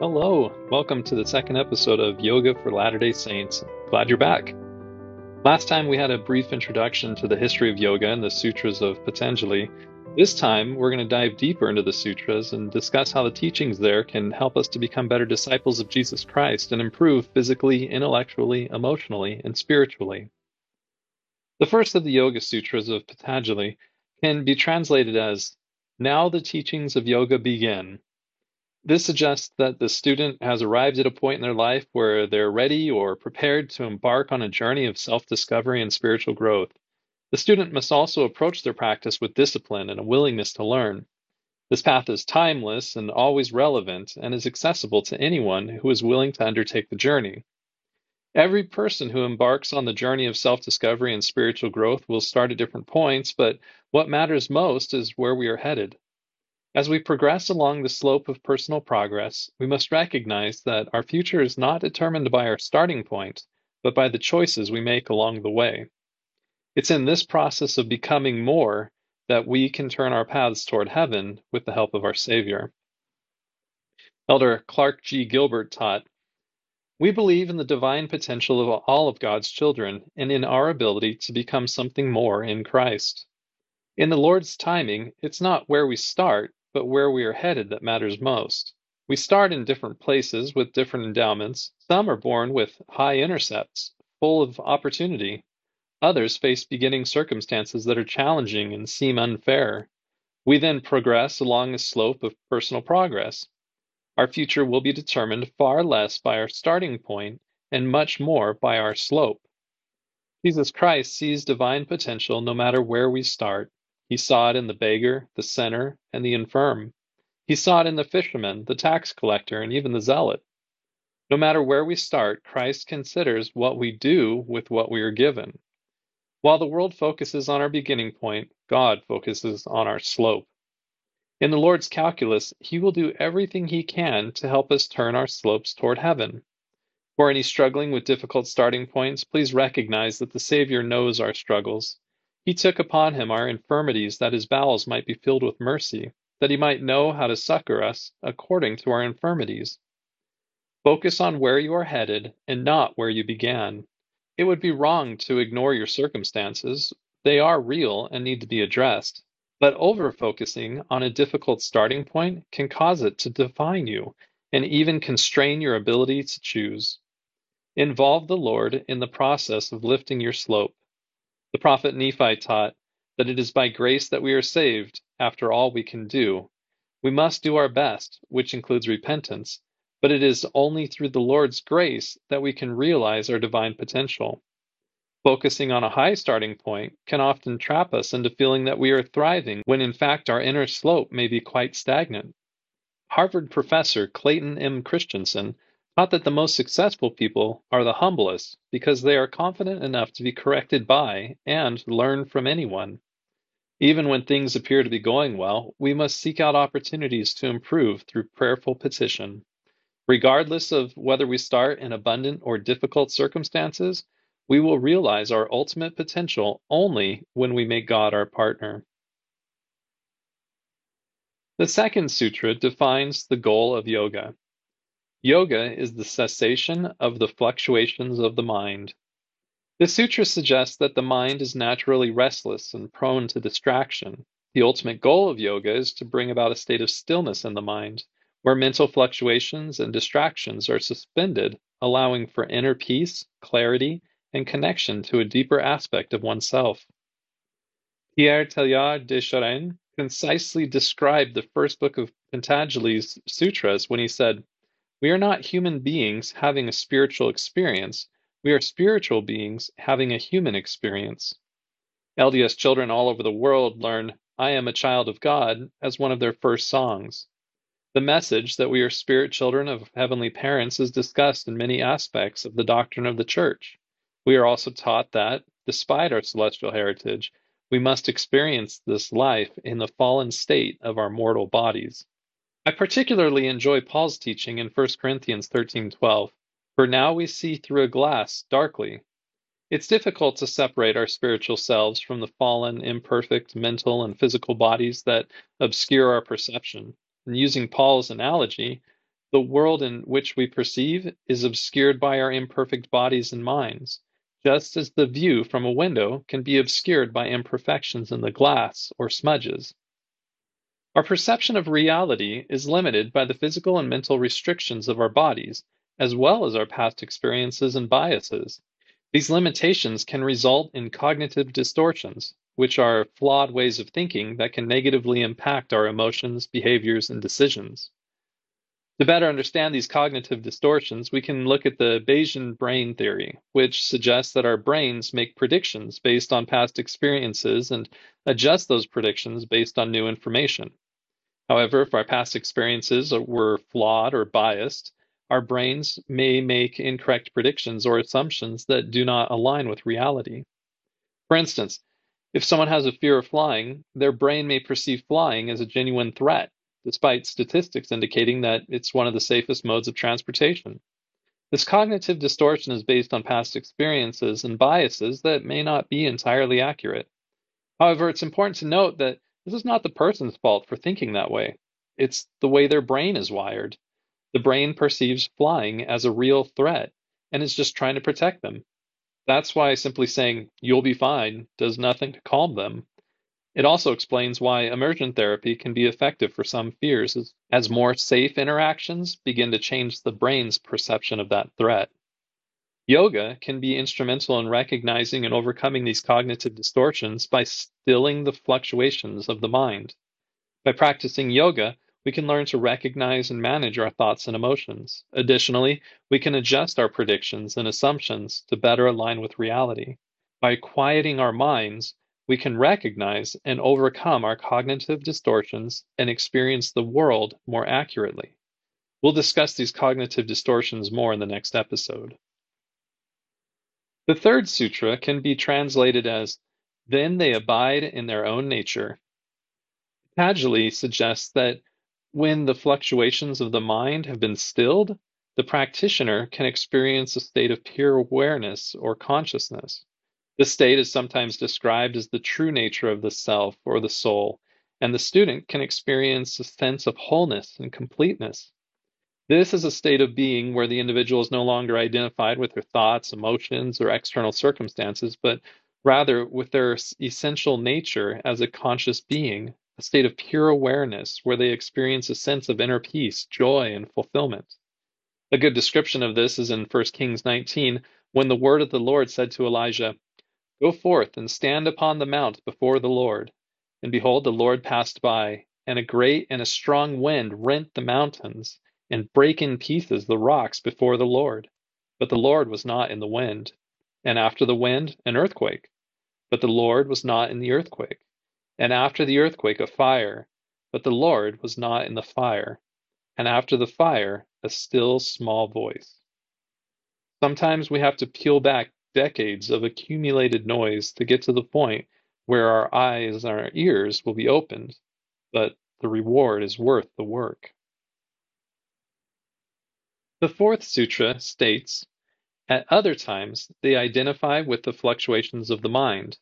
Hello, welcome to the second episode of Yoga for Latter day Saints. Glad you're back. Last time we had a brief introduction to the history of yoga and the sutras of Patanjali. This time we're going to dive deeper into the sutras and discuss how the teachings there can help us to become better disciples of Jesus Christ and improve physically, intellectually, emotionally, and spiritually. The first of the Yoga Sutras of Patanjali can be translated as Now the teachings of yoga begin this suggests that the student has arrived at a point in their life where they're ready or prepared to embark on a journey of self discovery and spiritual growth. The student must also approach their practice with discipline and a willingness to learn. This path is timeless and always relevant and is accessible to anyone who is willing to undertake the journey. Every person who embarks on the journey of self discovery and spiritual growth will start at different points, but what matters most is where we are headed. As we progress along the slope of personal progress, we must recognize that our future is not determined by our starting point, but by the choices we make along the way. It's in this process of becoming more that we can turn our paths toward heaven with the help of our Savior. Elder Clark G. Gilbert taught We believe in the divine potential of all of God's children and in our ability to become something more in Christ. In the Lord's timing, it's not where we start, but where we are headed that matters most. We start in different places with different endowments. Some are born with high intercepts, full of opportunity. Others face beginning circumstances that are challenging and seem unfair. We then progress along a slope of personal progress. Our future will be determined far less by our starting point and much more by our slope. Jesus Christ sees divine potential no matter where we start. He saw it in the beggar, the sinner, and the infirm. He saw it in the fisherman, the tax collector, and even the zealot. No matter where we start, Christ considers what we do with what we are given. While the world focuses on our beginning point, God focuses on our slope. In the Lord's calculus, He will do everything He can to help us turn our slopes toward heaven. For any struggling with difficult starting points, please recognize that the Savior knows our struggles he took upon him our infirmities, that his bowels might be filled with mercy, that he might know how to succor us according to our infirmities. Focus on where you are headed and not where you began. It would be wrong to ignore your circumstances. They are real and need to be addressed. But over focusing on a difficult starting point can cause it to define you and even constrain your ability to choose. Involve the Lord in the process of lifting your slope. The prophet Nephi taught that it is by grace that we are saved, after all we can do. We must do our best, which includes repentance, but it is only through the Lord's grace that we can realize our divine potential. Focusing on a high starting point can often trap us into feeling that we are thriving when in fact our inner slope may be quite stagnant. Harvard professor Clayton M. Christensen taught that the most successful people are the humblest because they are confident enough to be corrected by and learn from anyone. Even when things appear to be going well, we must seek out opportunities to improve through prayerful petition. Regardless of whether we start in abundant or difficult circumstances, we will realize our ultimate potential only when we make God our partner. The second sutra defines the goal of yoga. Yoga is the cessation of the fluctuations of the mind. The sutra suggests that the mind is naturally restless and prone to distraction. The ultimate goal of yoga is to bring about a state of stillness in the mind, where mental fluctuations and distractions are suspended, allowing for inner peace, clarity, and connection to a deeper aspect of oneself. Pierre Teilhard de Chardin concisely described the first book of Patanjali's sutras when he said, we are not human beings having a spiritual experience, we are spiritual beings having a human experience. LDS children all over the world learn I am a child of God as one of their first songs. The message that we are spirit children of heavenly parents is discussed in many aspects of the doctrine of the church. We are also taught that, despite our celestial heritage, we must experience this life in the fallen state of our mortal bodies. I particularly enjoy Paul's teaching in 1 Corinthians 13:12, "For now we see through a glass, darkly." It's difficult to separate our spiritual selves from the fallen, imperfect mental and physical bodies that obscure our perception. And using Paul's analogy, the world in which we perceive is obscured by our imperfect bodies and minds, just as the view from a window can be obscured by imperfections in the glass or smudges. Our perception of reality is limited by the physical and mental restrictions of our bodies, as well as our past experiences and biases. These limitations can result in cognitive distortions, which are flawed ways of thinking that can negatively impact our emotions, behaviors, and decisions. To better understand these cognitive distortions, we can look at the Bayesian brain theory, which suggests that our brains make predictions based on past experiences and adjust those predictions based on new information. However, if our past experiences were flawed or biased, our brains may make incorrect predictions or assumptions that do not align with reality. For instance, if someone has a fear of flying, their brain may perceive flying as a genuine threat despite statistics indicating that it's one of the safest modes of transportation. This cognitive distortion is based on past experiences and biases that may not be entirely accurate. However, it's important to note that this is not the person's fault for thinking that way. It's the way their brain is wired. The brain perceives flying as a real threat and is just trying to protect them. That's why simply saying, you'll be fine, does nothing to calm them. It also explains why immersion therapy can be effective for some fears as, more safe interactions begin to change the brain's perception of that threat. Yoga can be instrumental in recognizing and overcoming these cognitive distortions by stilling the fluctuations of the mind. By practicing yoga, we can learn to recognize and manage our thoughts and emotions. Additionally, we can adjust our predictions and assumptions to better align with reality. By quieting our minds, we can recognize and overcome our cognitive distortions and experience the world more accurately. We'll discuss these cognitive distortions more in the next episode. The third sutra can be translated as, Then they abide in their own nature. Patanjali suggests that when the fluctuations of the mind have been stilled, the practitioner can experience a state of pure awareness or consciousness. This state is sometimes described as the true nature of the self or the soul, and the student can experience a sense of wholeness and completeness. This is a state of being where the individual is no longer identified with their thoughts, emotions, or external circumstances, but rather with their essential nature as a conscious being, a state of pure awareness where they experience a sense of inner peace, joy, and fulfillment. A good description of this is in 1 Kings 19, when the word of the Lord said to Elijah, Go forth and stand upon the mount before the Lord. And behold, the Lord passed by, and a great and a strong wind rent the mountains, and brake in pieces the rocks before the Lord. But the Lord was not in the wind. And after the wind, an earthquake. But the Lord was not in the earthquake. And after the earthquake, a fire. But the Lord was not in the fire. And after the fire, a still small voice. Sometimes we have to peel back decades of accumulated noise to get to the point where our eyes and our ears will be opened, but the reward is worth the work. The fourth sutra states, at other times they identify with the fluctuations of the mind.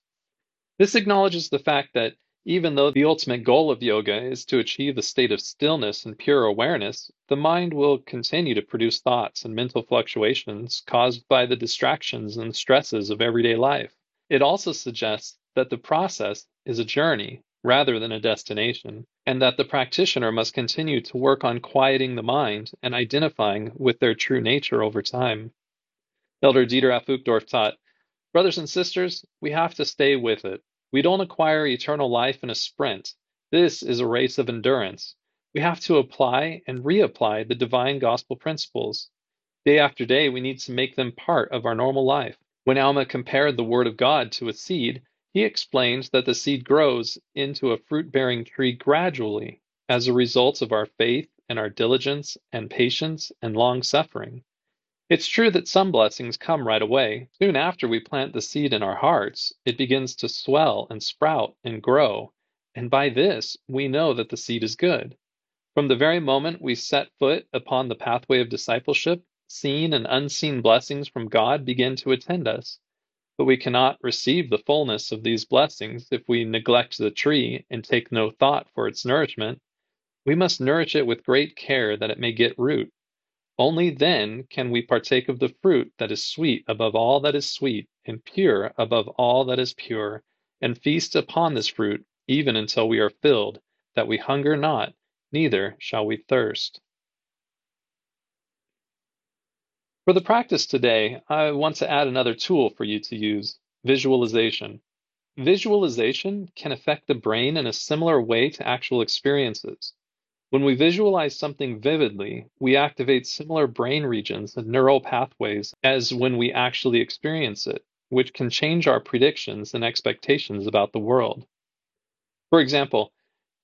This acknowledges the fact that even though the ultimate goal of yoga is to achieve a state of stillness and pure awareness, the mind will continue to produce thoughts and mental fluctuations caused by the distractions and stresses of everyday life. It also suggests that the process is a journey rather than a destination, and that the practitioner must continue to work on quieting the mind and identifying with their true nature over time. Elder Dieter F. Uchtdorf taught, Brothers and sisters, we have to stay with it. We don't acquire eternal life in a sprint. This is a race of endurance. We have to apply and reapply the divine gospel principles. Day after day, we need to make them part of our normal life. When Alma compared the Word of God to a seed, he explained that the seed grows into a fruit bearing tree gradually as a result of our faith and our diligence and patience and long suffering. It's true that some blessings come right away. Soon after we plant the seed in our hearts, it begins to swell and sprout and grow, and by this we know that the seed is good. From the very moment we set foot upon the pathway of discipleship, seen and unseen blessings from God begin to attend us. But we cannot receive the fullness of these blessings if we neglect the tree and take no thought for its nourishment. We must nourish it with great care that it may get root Only then can we partake of the fruit that is sweet above all that is sweet, and pure above all that is pure, and feast upon this fruit even until we are filled, that we hunger not, neither shall we thirst. For the practice today, I want to add another tool for you to use visualization. Visualization can affect the brain in a similar way to actual experiences. When we visualize something vividly, we activate similar brain regions and neural pathways as when we actually experience it, which can change our predictions and expectations about the world. For example,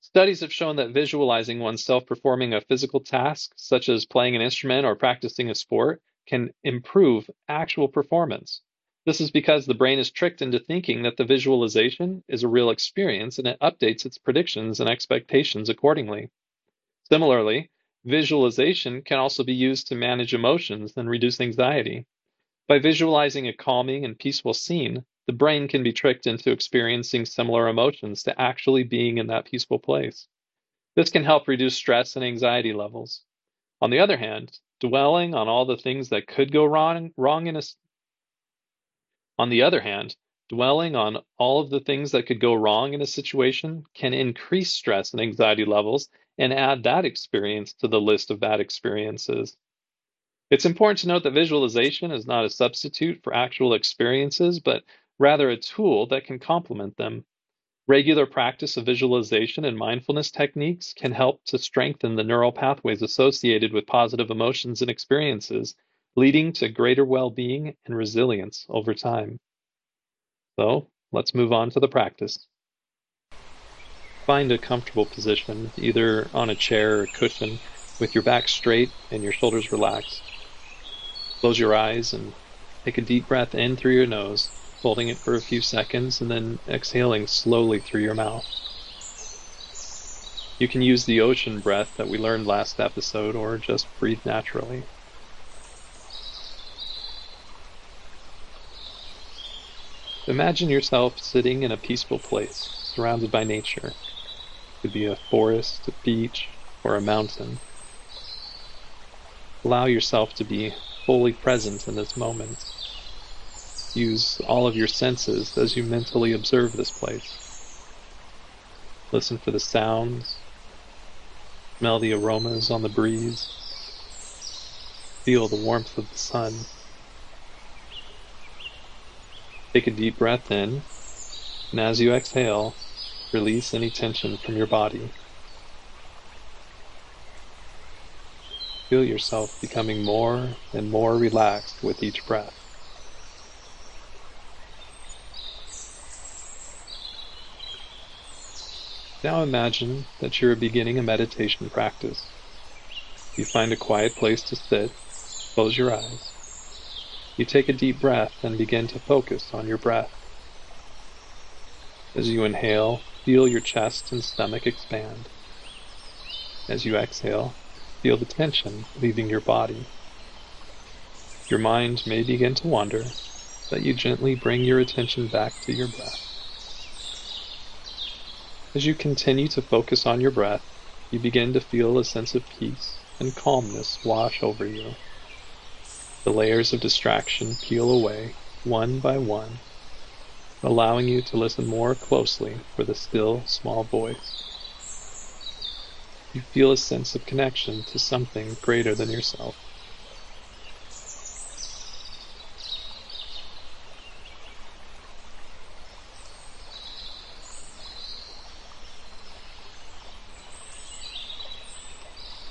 studies have shown that visualizing oneself performing a physical task, such as playing an instrument or practicing a sport, can improve actual performance. This is because the brain is tricked into thinking that the visualization is a real experience and it updates its predictions and expectations accordingly. Similarly, visualization can also be used to manage emotions and reduce anxiety. By visualizing a calming and peaceful scene, the brain can be tricked into experiencing similar emotions to actually being in that peaceful place. This can help reduce stress and anxiety levels. On the other hand, dwelling on all the things that could go wrong, wrong in a on the other hand, dwelling on all of the things that could go wrong in a situation can increase stress and anxiety levels and add that experience to the list of bad experiences. It's important to note that visualization is not a substitute for actual experiences, but rather a tool that can complement them. Regular practice of visualization and mindfulness techniques can help to strengthen the neural pathways associated with positive emotions and experiences, leading to greater well being and resilience over time. So, let's move on to the practice. Find a comfortable position, either on a chair or cushion, with your back straight and your shoulders relaxed. Close your eyes and take a deep breath in through your nose, holding it for a few seconds and then exhaling slowly through your mouth. You can use the ocean breath that we learned last episode or just breathe naturally. Imagine yourself sitting in a peaceful place, surrounded by nature could be a forest, a beach, or a mountain. Allow yourself to be fully present in this moment. Use all of your senses as you mentally observe this place. Listen for the sounds, smell the aromas on the breeze, feel the warmth of the sun. Take a deep breath in, and as you exhale, Release any tension from your body. Feel yourself becoming more and more relaxed with each breath. Now imagine that you are beginning a meditation practice. You find a quiet place to sit, close your eyes. You take a deep breath and begin to focus on your breath. As you inhale, Feel your chest and stomach expand. As you exhale, feel the tension leaving your body. Your mind may begin to wander, but you gently bring your attention back to your breath. As you continue to focus on your breath, you begin to feel a sense of peace and calmness wash over you. The layers of distraction peel away, one by one, allowing you to listen more closely for the still, small voice. You feel a sense of connection to something greater than yourself.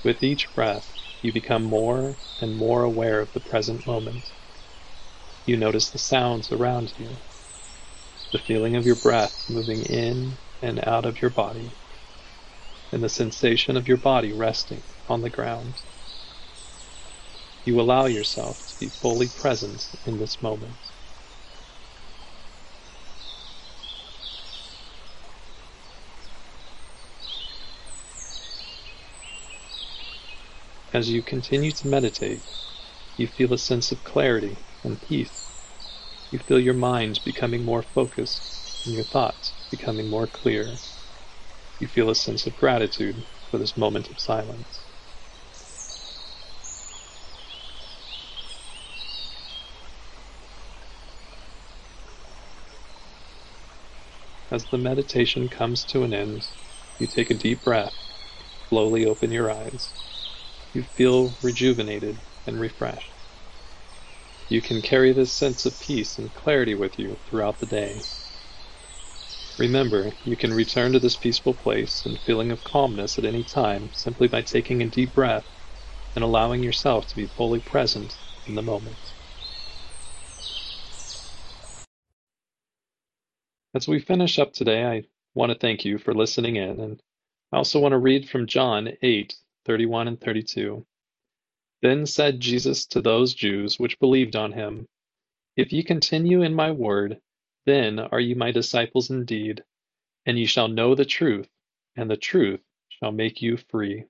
With each breath, you become more and more aware of the present moment. You notice the sounds around you the feeling of your breath moving in and out of your body, and the sensation of your body resting on the ground. You allow yourself to be fully present in this moment. As you continue to meditate, you feel a sense of clarity and peace you feel your mind becoming more focused and your thoughts becoming more clear. You feel a sense of gratitude for this moment of silence. As the meditation comes to an end, you take a deep breath, slowly open your eyes. You feel rejuvenated and refreshed. You can carry this sense of peace and clarity with you throughout the day. Remember, you can return to this peaceful place and feeling of calmness at any time simply by taking a deep breath and allowing yourself to be fully present in the moment. As we finish up today, I want to thank you for listening in, and I also want to read from John 8 31 and 32. Then said Jesus to those Jews which believed on him, If ye continue in my word, then are ye my disciples indeed, and ye shall know the truth, and the truth shall make you free.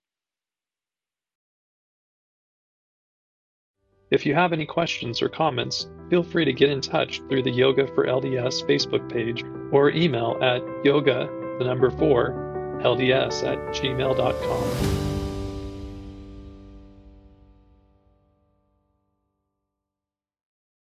If you have any questions or comments, feel free to get in touch through the Yoga for LDS Facebook page or email at yoga, the number four, LDS at gmail.com.